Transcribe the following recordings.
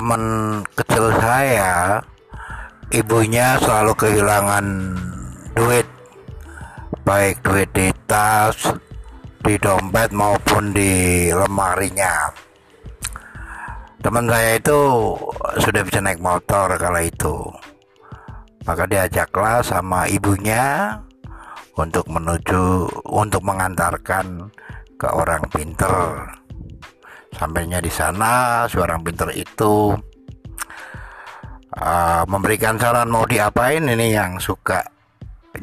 teman kecil saya ibunya selalu kehilangan duit. Baik duit di tas di dompet maupun di lemarinya. Teman saya itu sudah bisa naik motor kala itu. Maka diajaklah sama ibunya untuk menuju untuk mengantarkan ke orang pinter sampainya di sana seorang pinter itu uh, memberikan saran mau diapain ini yang suka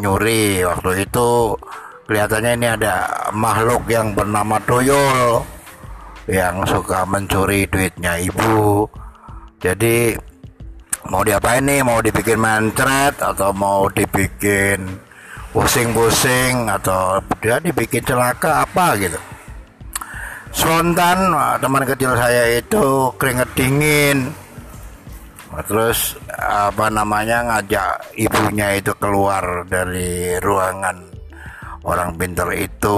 nyuri. Waktu itu kelihatannya ini ada makhluk yang bernama tuyul yang suka mencuri duitnya ibu. Jadi mau diapain nih? Mau dibikin mencret atau mau dibikin pusing-pusing atau dia dibikin celaka apa gitu spontan teman kecil saya itu keringet dingin. Terus apa namanya ngajak ibunya itu keluar dari ruangan orang pinter itu.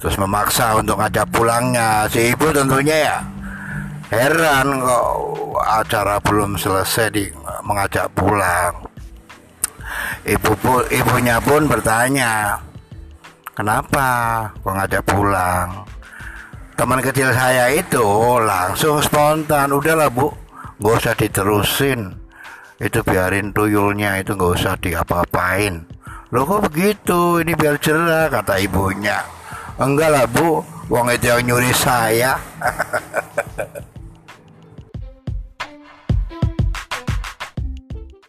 Terus memaksa untuk ngajak pulangnya. Si ibu tentunya ya heran kok acara belum selesai di mengajak pulang. Ibu ibunya pun bertanya kenapa kok ngajak pulang teman kecil saya itu langsung spontan udahlah bu gak usah diterusin. Itu biarin tuyulnya itu gak usah diapa-apain. Lo kok begitu? Ini biar cerah kata ibunya. Enggak lah bu uang itu yang nyuri saya